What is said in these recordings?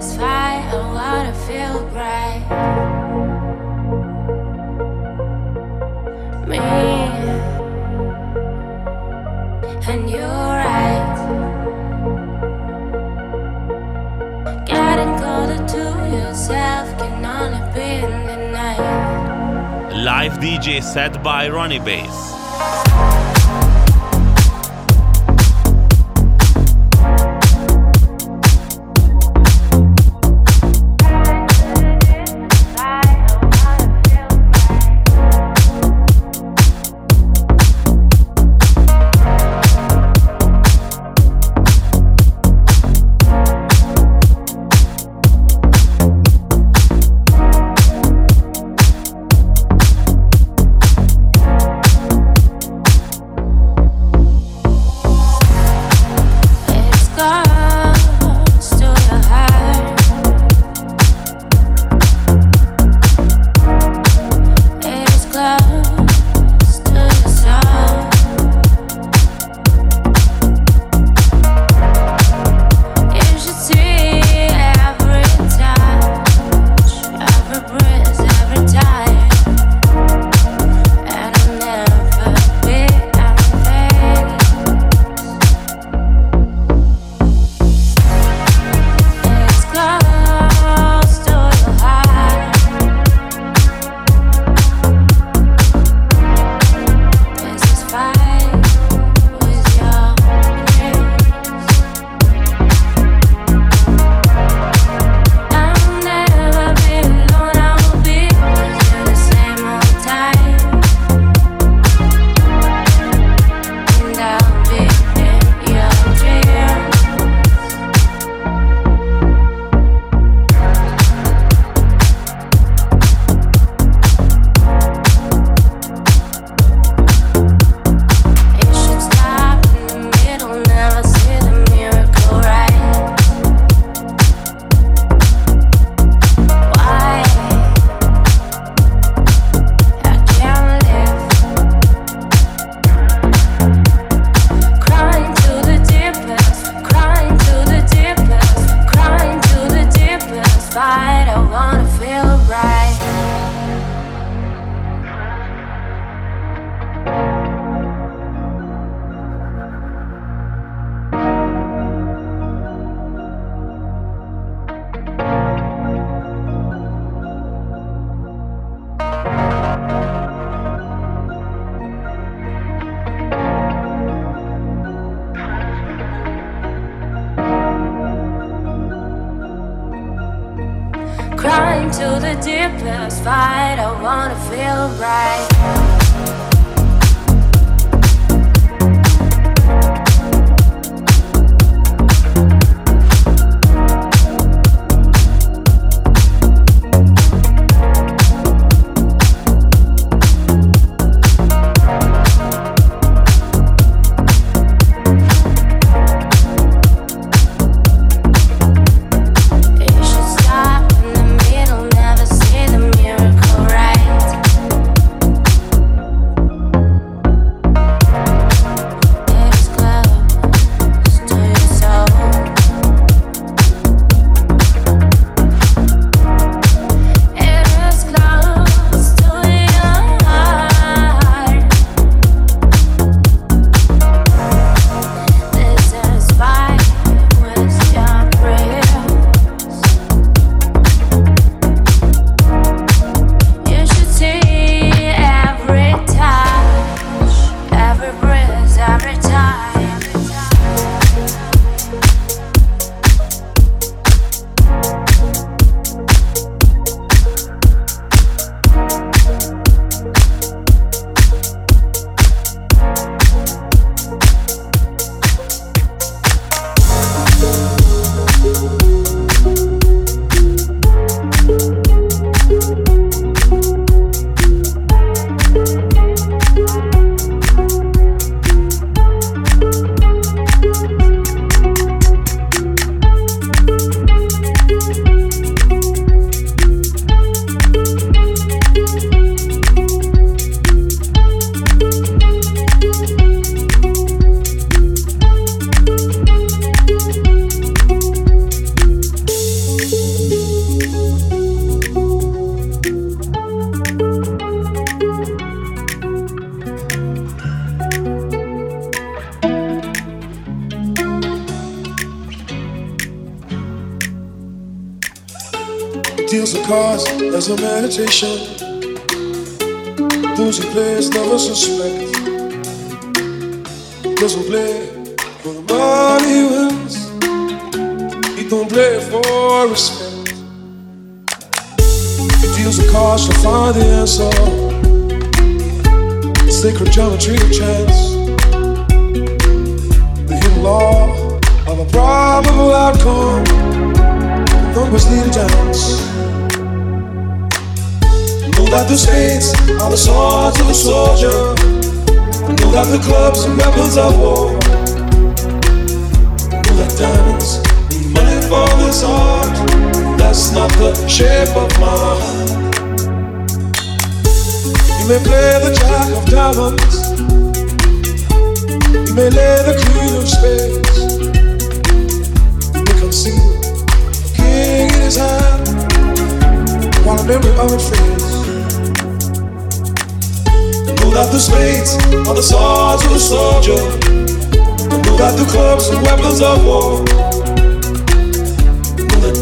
I wanna feel. Me and you, right? Getting to yourself can only be in the night. Live DJ set by Rony Bass.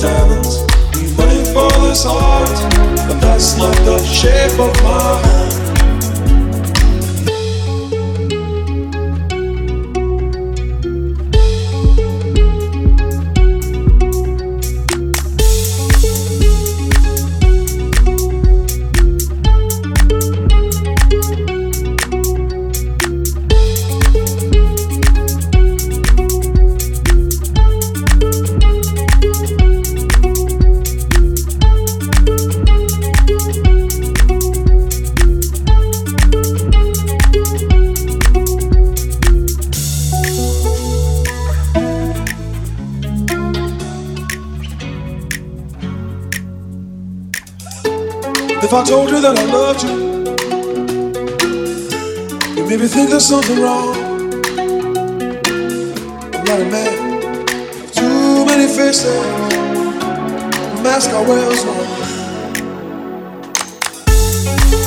Diamonds need money for this art, but that's not the shape of my heart. I told you that I loved you, you made me think there's something wrong. I'm not a man too many faces. Mask I wear is one.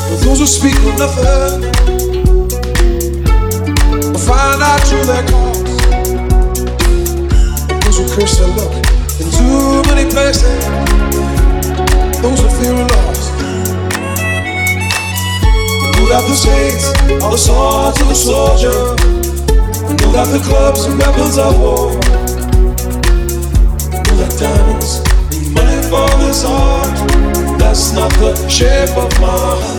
But those who speak of nothing will find out through their cause. Those who curse their luck in too many places. Those who fear lost. Know that the spades are the swords of the soldier. Know that the clubs are weapons of war. Know that diamonds need money for this art. That's not the shape of my heart.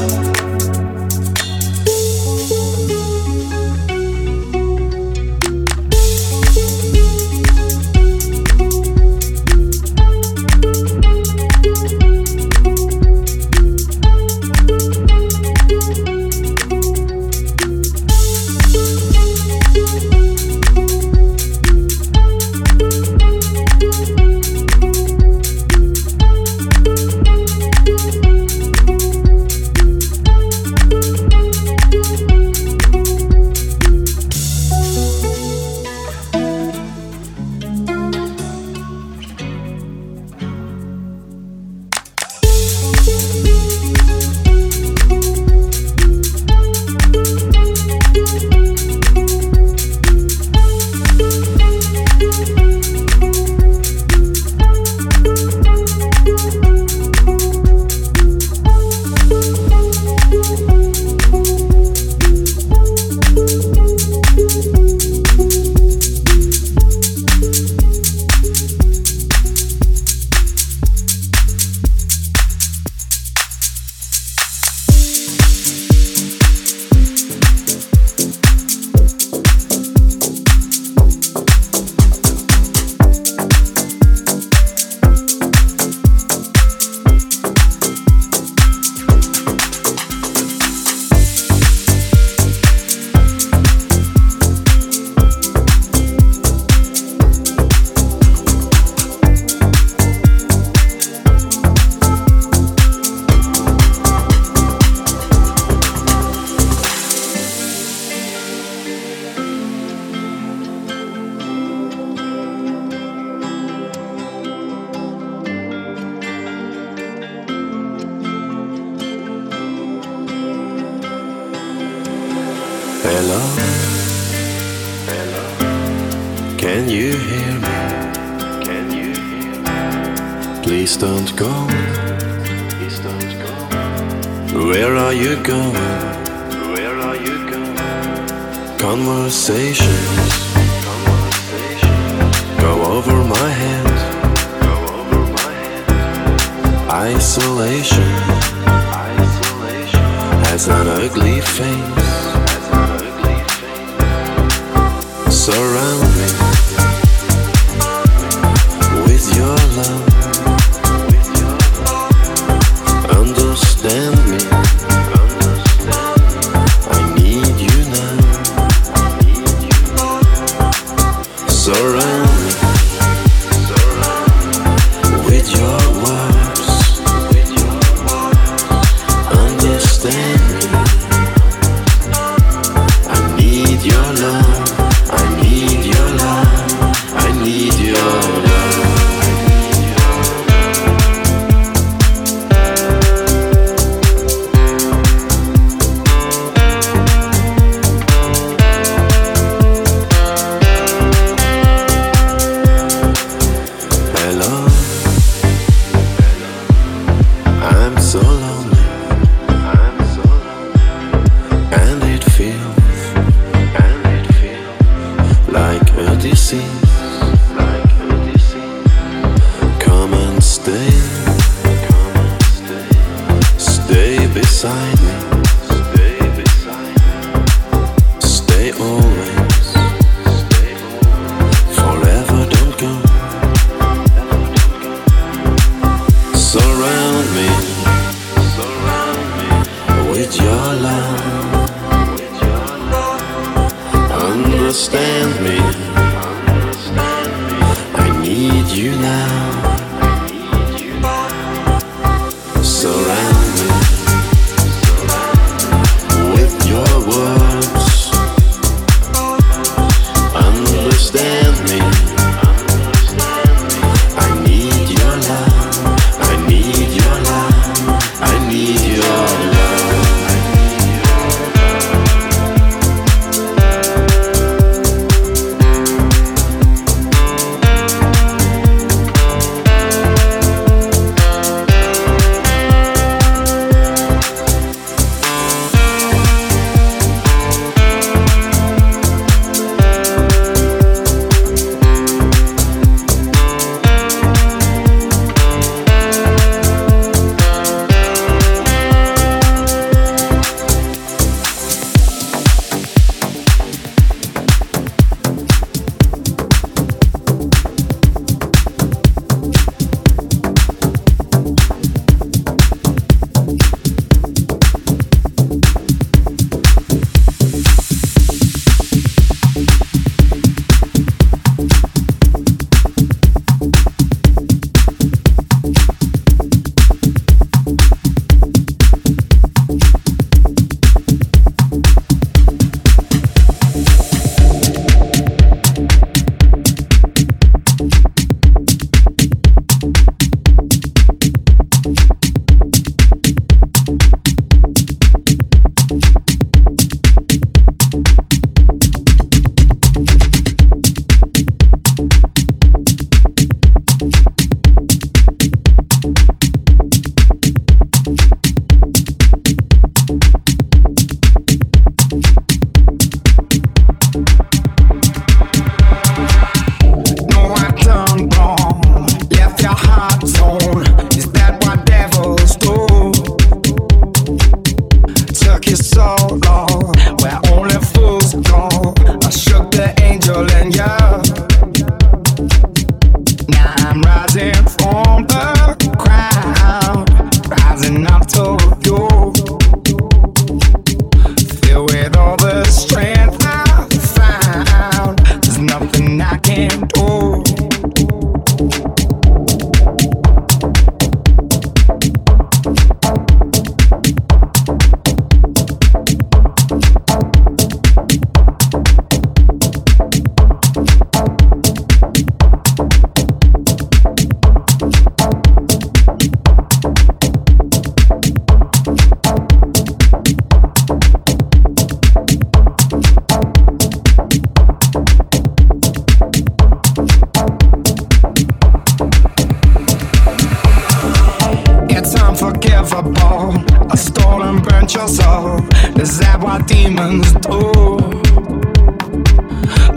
unforgivable. I stole and burnt your soul. Is that what demons do?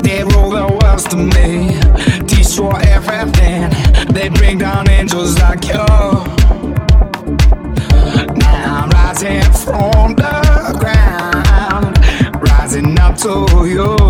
They rule the world to me, destroy everything. They bring down angels like you. Now I'm rising from the ground, rising up to you.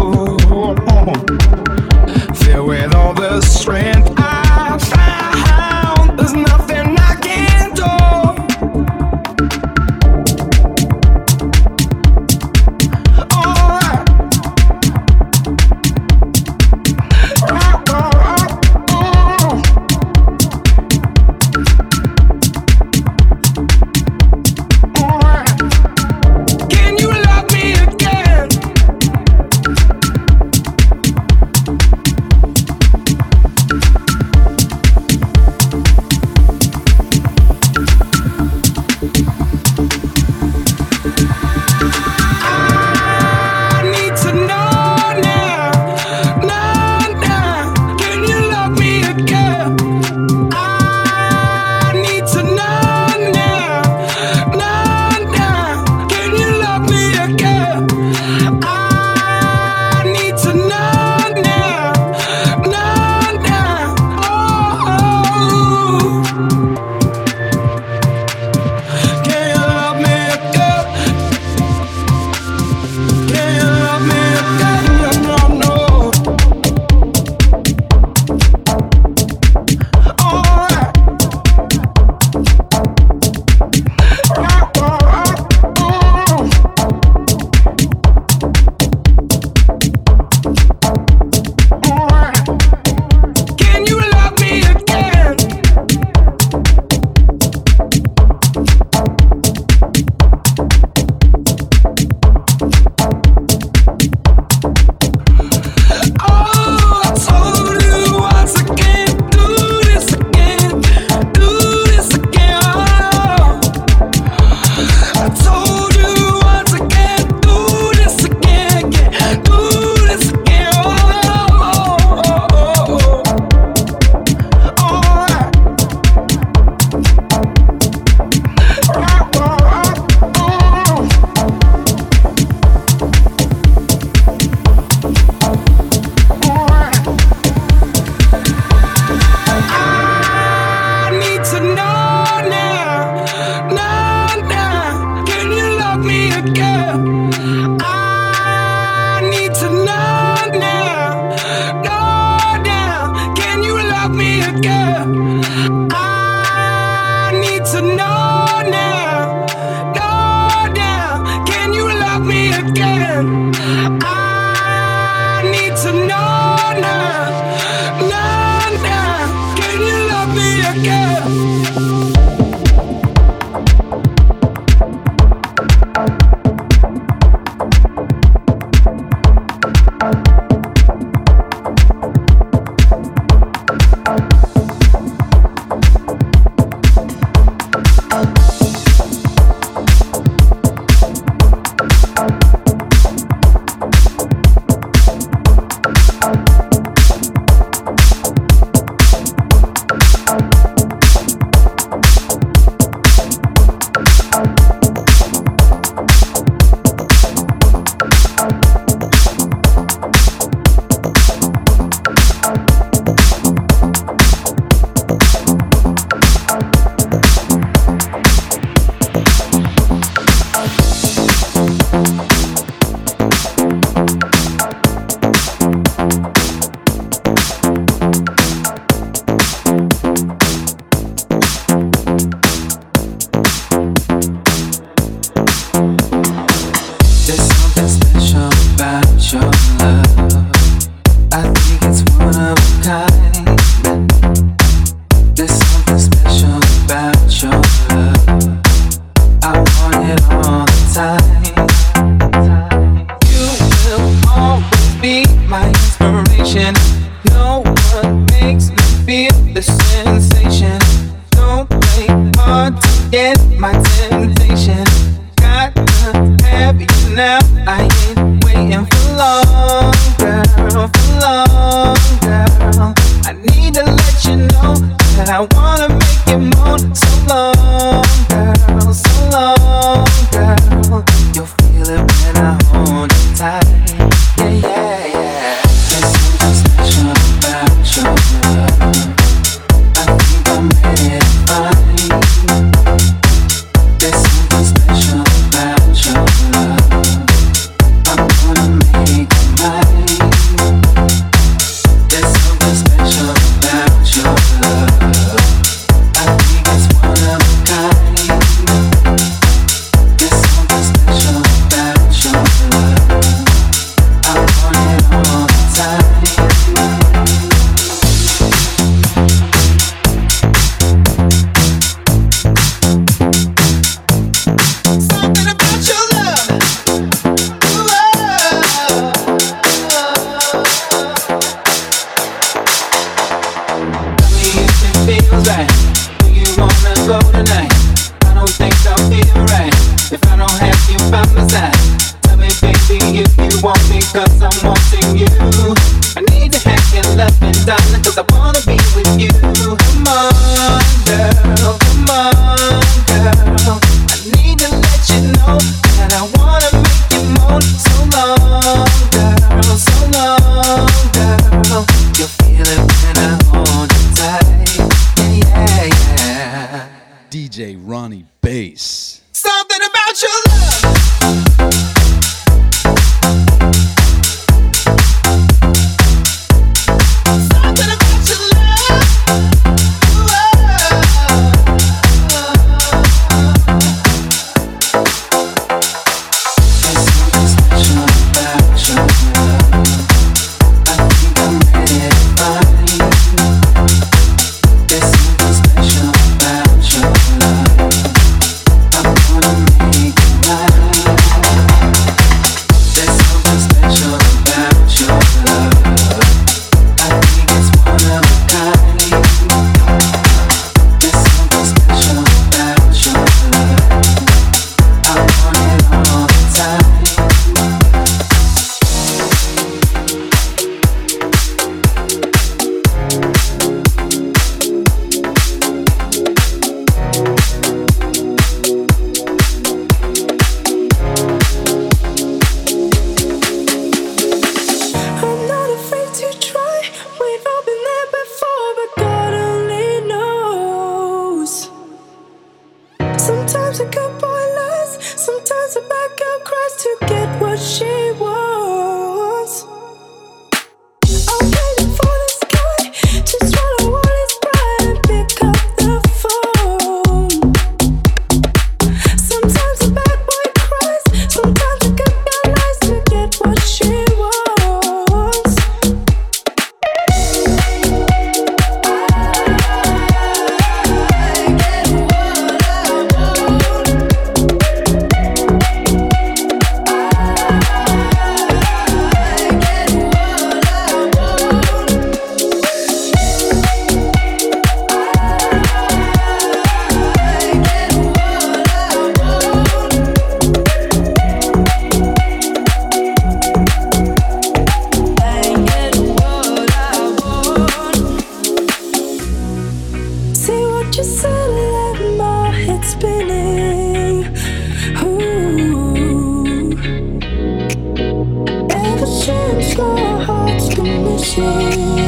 心。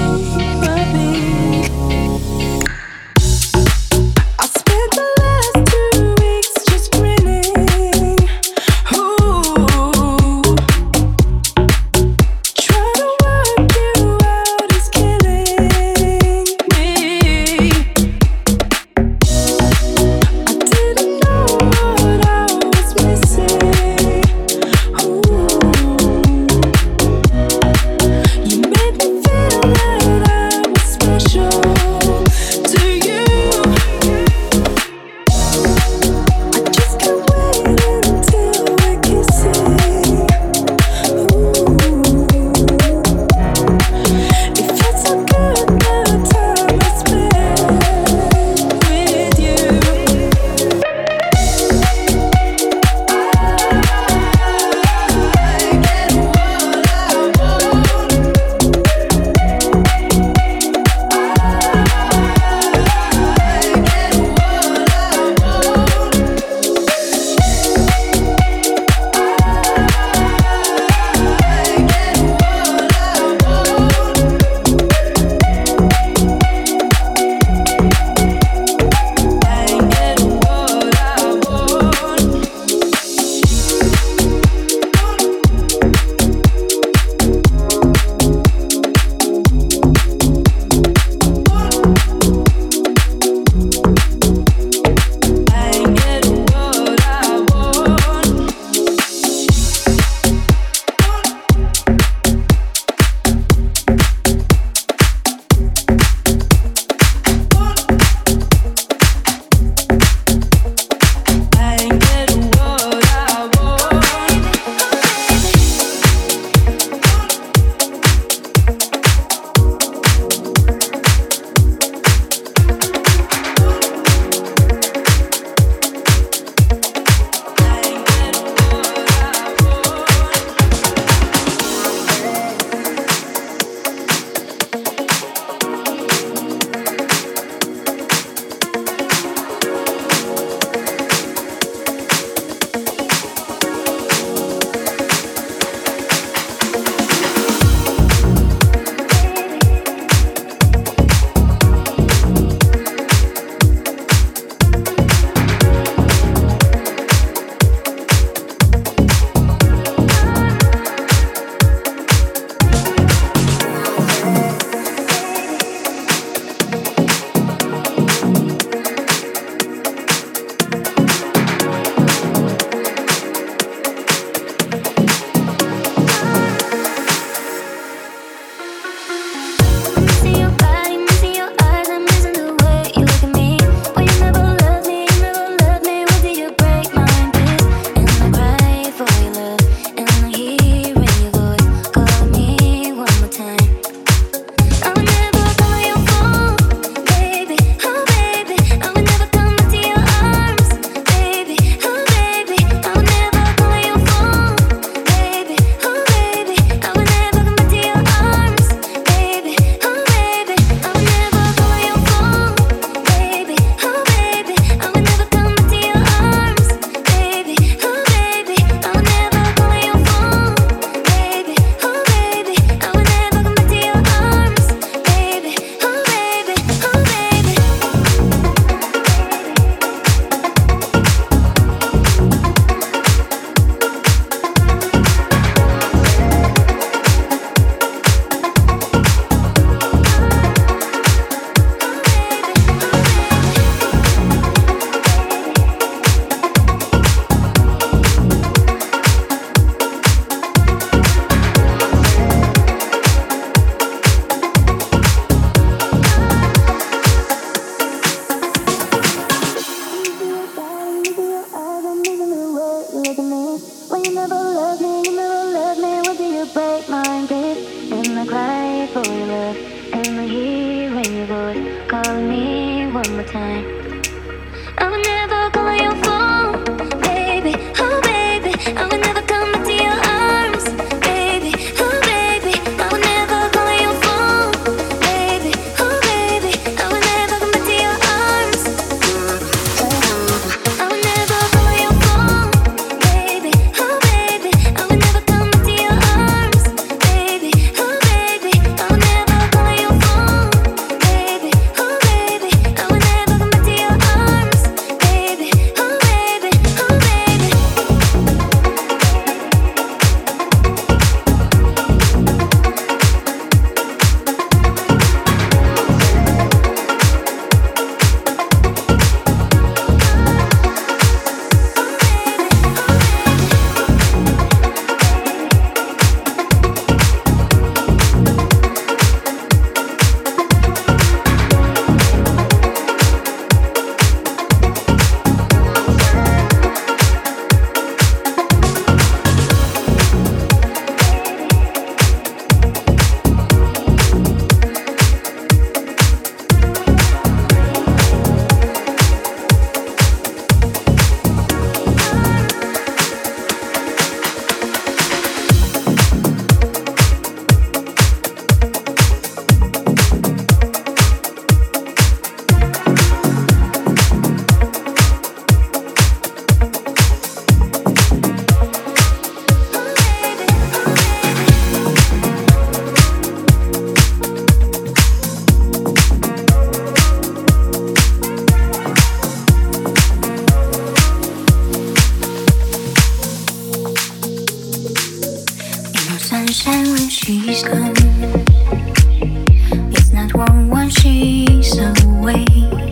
You.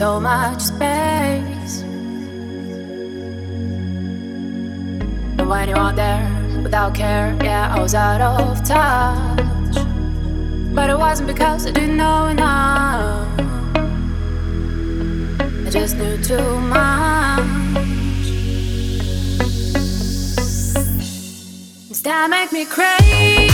so much space. And when you are there without care, yeah, I was out of touch. But it wasn't because I didn't know enough. I just knew too much. Does that make me crazy?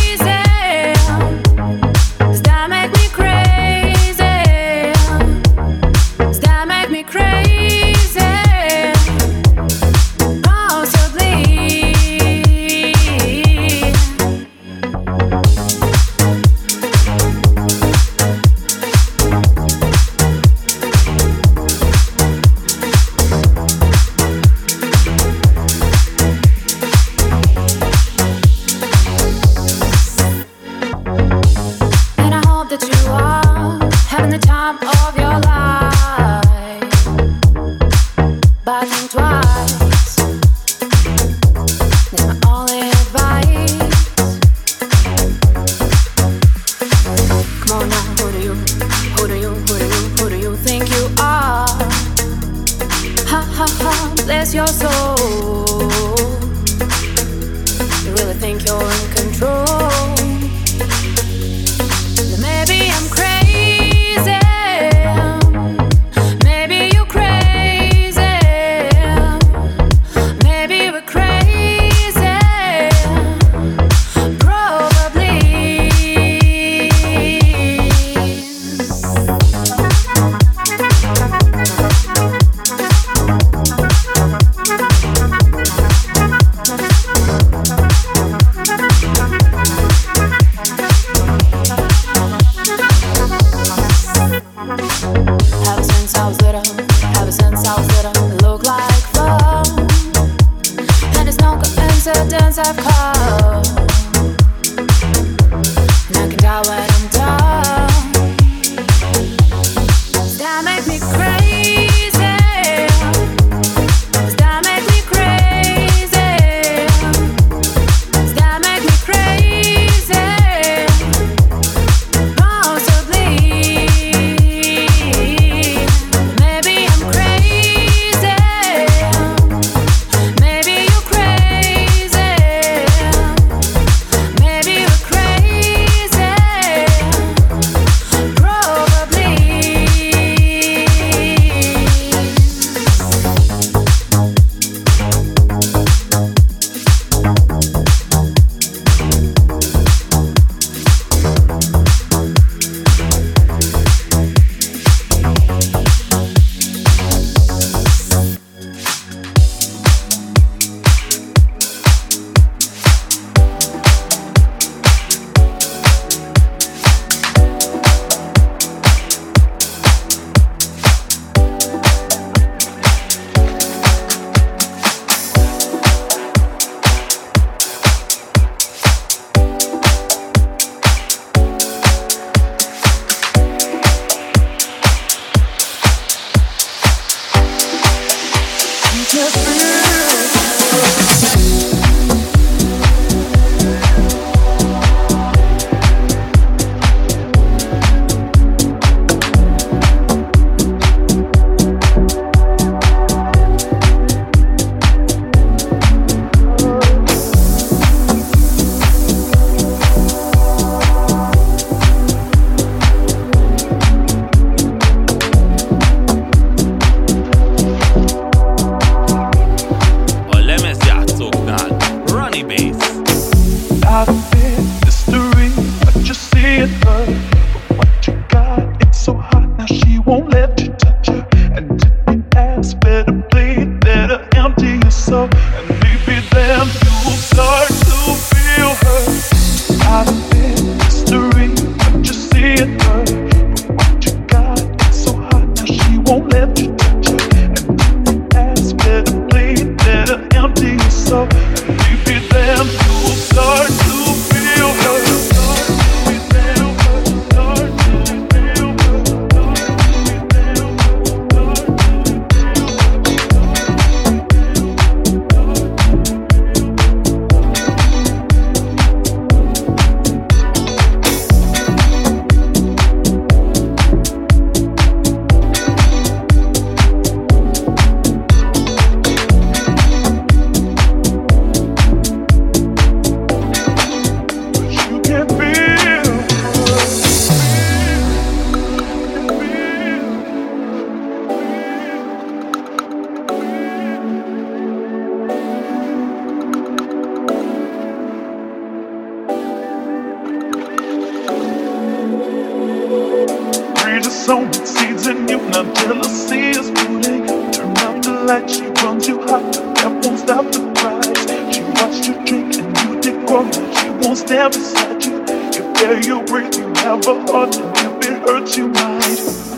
sown seeds in you. Now jealousy is fueling you. Turn out the light, she runs you hot. That won't stop the rise. She watched you drink and you did grow. She won't stand beside you. If there you breathe. you have a heart. And if it hurts, you might.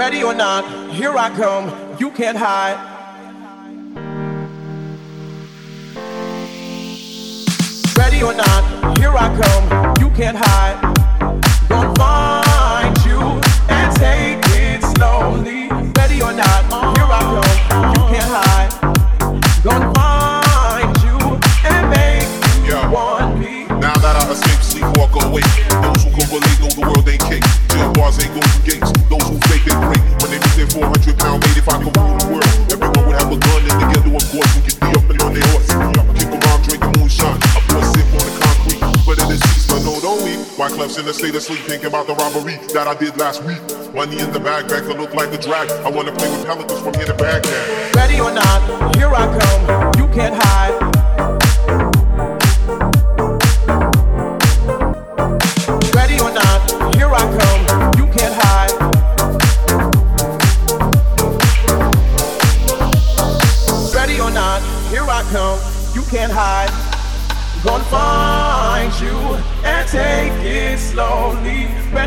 Ready or not, here I come. You can't hide. Ready or not, here I come. You can't hide. Gonna find you and take it slowly. Ready or not, here I come. You can't hide. Gonna find you and make you Yeah. want me. Now that I escape, sleep, walk away. Those who relate know the world ain't cake. Jail bars ain't golden gates. 10, 400 pound weight if I could rule the world. Everyone would have a gun and together, of course, we could be up and on their horse. Kick around, drink the moonshine. I sip on the concrete, but in a state of sleep, thinking about the robbery that I did last week. Money in the bag, back to look like a drag. I wanna play with pelicans from here to Baghdad. Ready or not, here I come. You can't hide.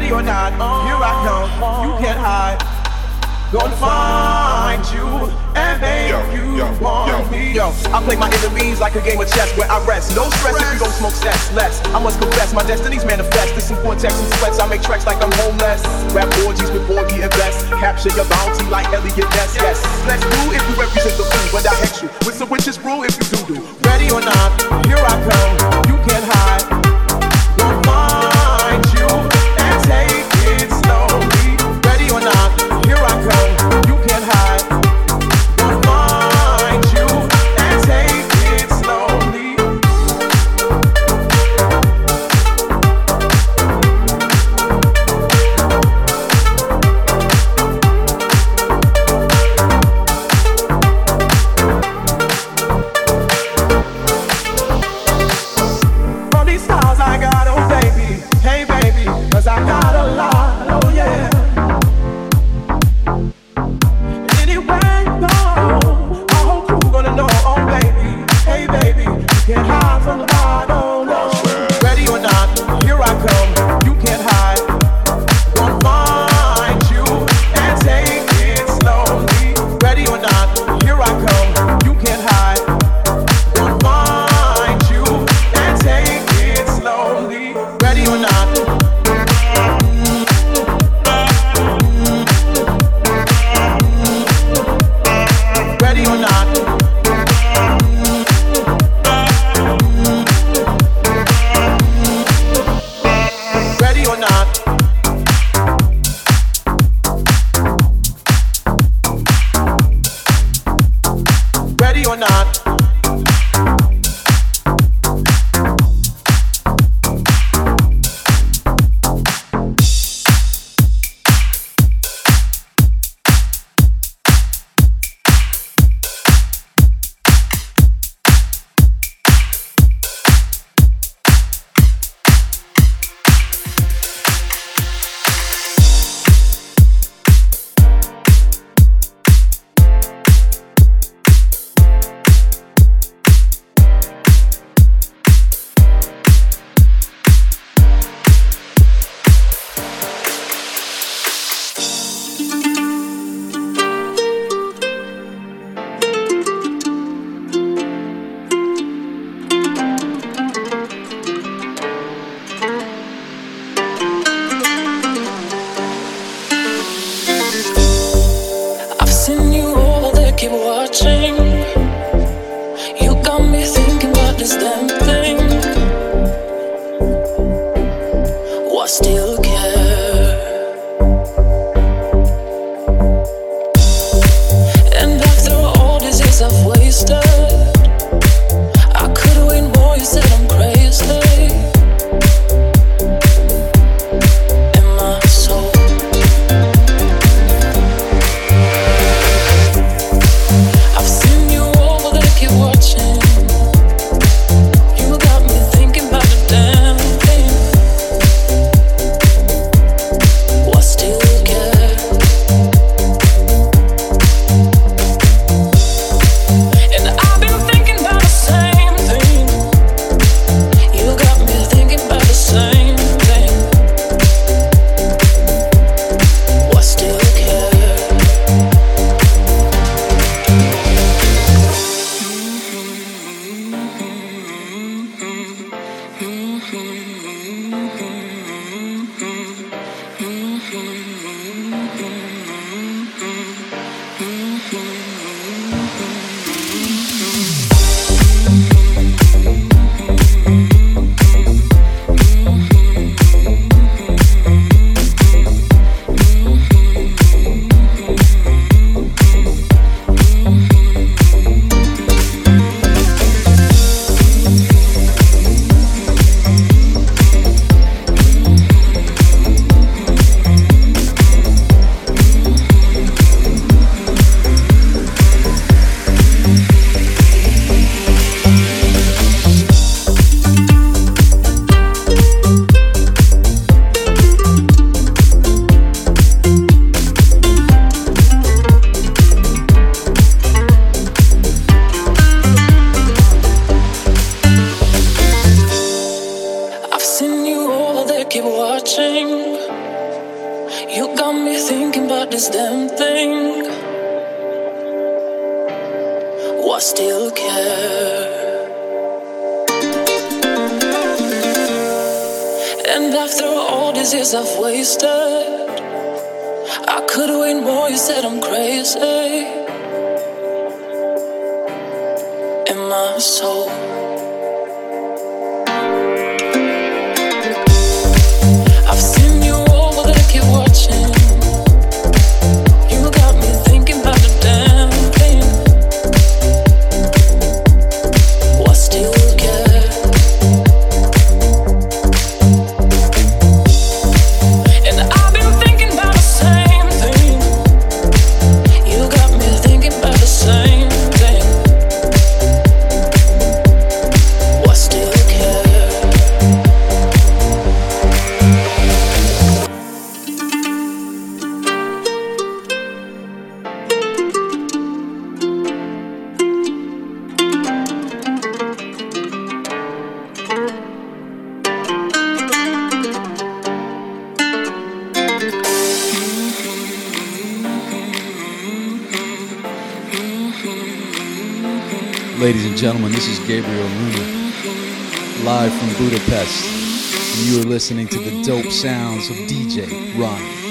Ready or not, here I come. You can't hide. Gonna find you and make Yo, you yo, want yo. me. Yo, I play my enemies like a game of chess where I rest. No stress if you don't smoke sex less. I must confess, my destinies manifest. Listen for text and sweats. I make tracks like I'm homeless. Rap orgies before we invest. Capture your bounty like Eliot Ness. Yes, let's do if you represent the food, but I hex you with some witches brew if you do do. Ready or not, here I come. You can't hide. This is Gabriel Luna, live from Budapest. You are listening to the dope sounds of DJ Rony.